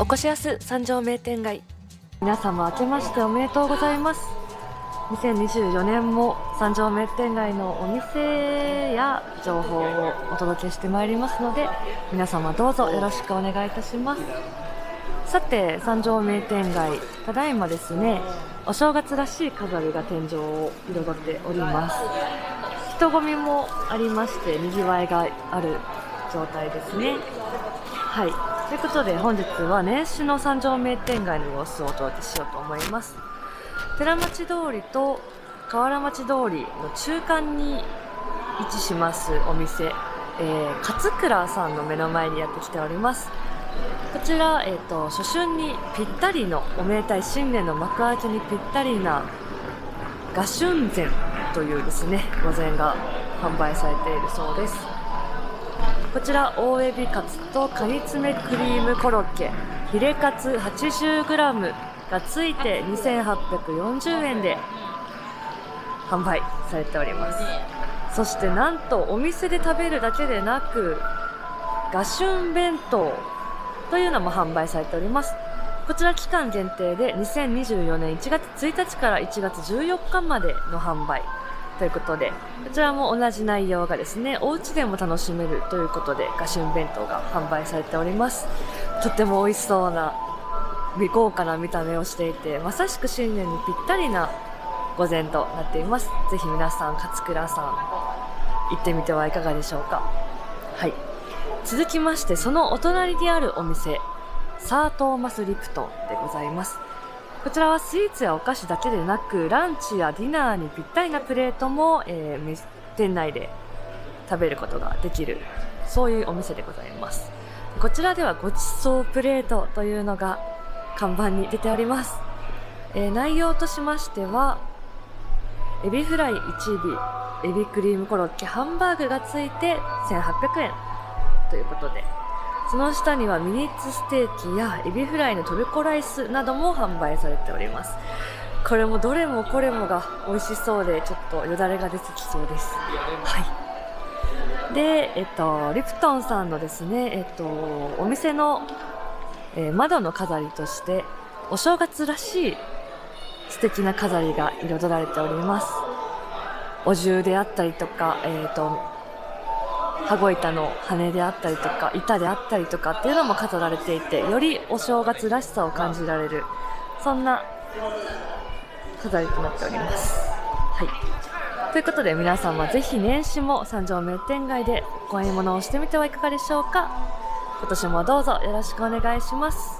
おこしやす三条名店街。皆様明けましておめでとうございます。2024年も三条名店街のお店や情報をお届けしてまいりますので皆様どうぞよろしくお願いいたします。さて三条名店街ただいまですねお正月らしい飾りが天井を彩っております。人混みもありましてにぎわいがある状態ですね。はい。ということで本日は年始の三条名店街の様子をお届けしようと思います。寺町通りと河原町通りの中間に位置しますお店、えー、勝倉さんの目の前にやってきております。こちら、えーと、初春にぴったりのおめでたい新年の幕開けにぴったりな賀春膳というですね御膳が販売されているそうです。こちら大エビカツとカニ爪クリームコロッケ。ヒレカツ 80g がついて2840円で販売されております。そしてなんとお店で食べるだけでなくガシュン弁当というのも販売されております。こちら期間限定で2024年1月1日から1月14日までの販売ということで、こちらも同じ内容がですね、お家でも楽しめるということで、ガシュン弁当が販売されております。とっても美味しそうな、豪華な見た目をしていて、まさしく新年にぴったりな午前となっています。ぜひ皆さん、勝倉さん、行ってみてはいかがでしょうか。はい。続きまして、そのお隣にあるお店、サートーマス・リプトンでございます。こちらはスイーツやお菓子だけでなくランチやディナーにぴったりなプレートも、えー、店内で食べることができるそういうお店でございます。こちらではごちそうプレートというのが看板に出ております、えー、内容としましてはエビフライ1尾エビクリームコロッケハンバーグがついて1800円ということで。その下にはミニッツステーキやエビフライのトルコライスなども販売されております。これもどれもこれもが美味しそうでちょっとよだれが出てきそうです。はい。でえっとリプトンさんのですねえっとお店の、えー、窓の飾りとしてお正月らしい素敵な飾りが彩られております。お重であったりとか、えーと羽子板の羽であったりとか板であったりとかっていうのも飾られていてよりお正月らしさを感じられるそんな飾りとなっております。はいということで皆さんはぜひ年始も三条名店街でお買い物をしてみてはいかがでしょうか今年もどうぞよろしくお願いします。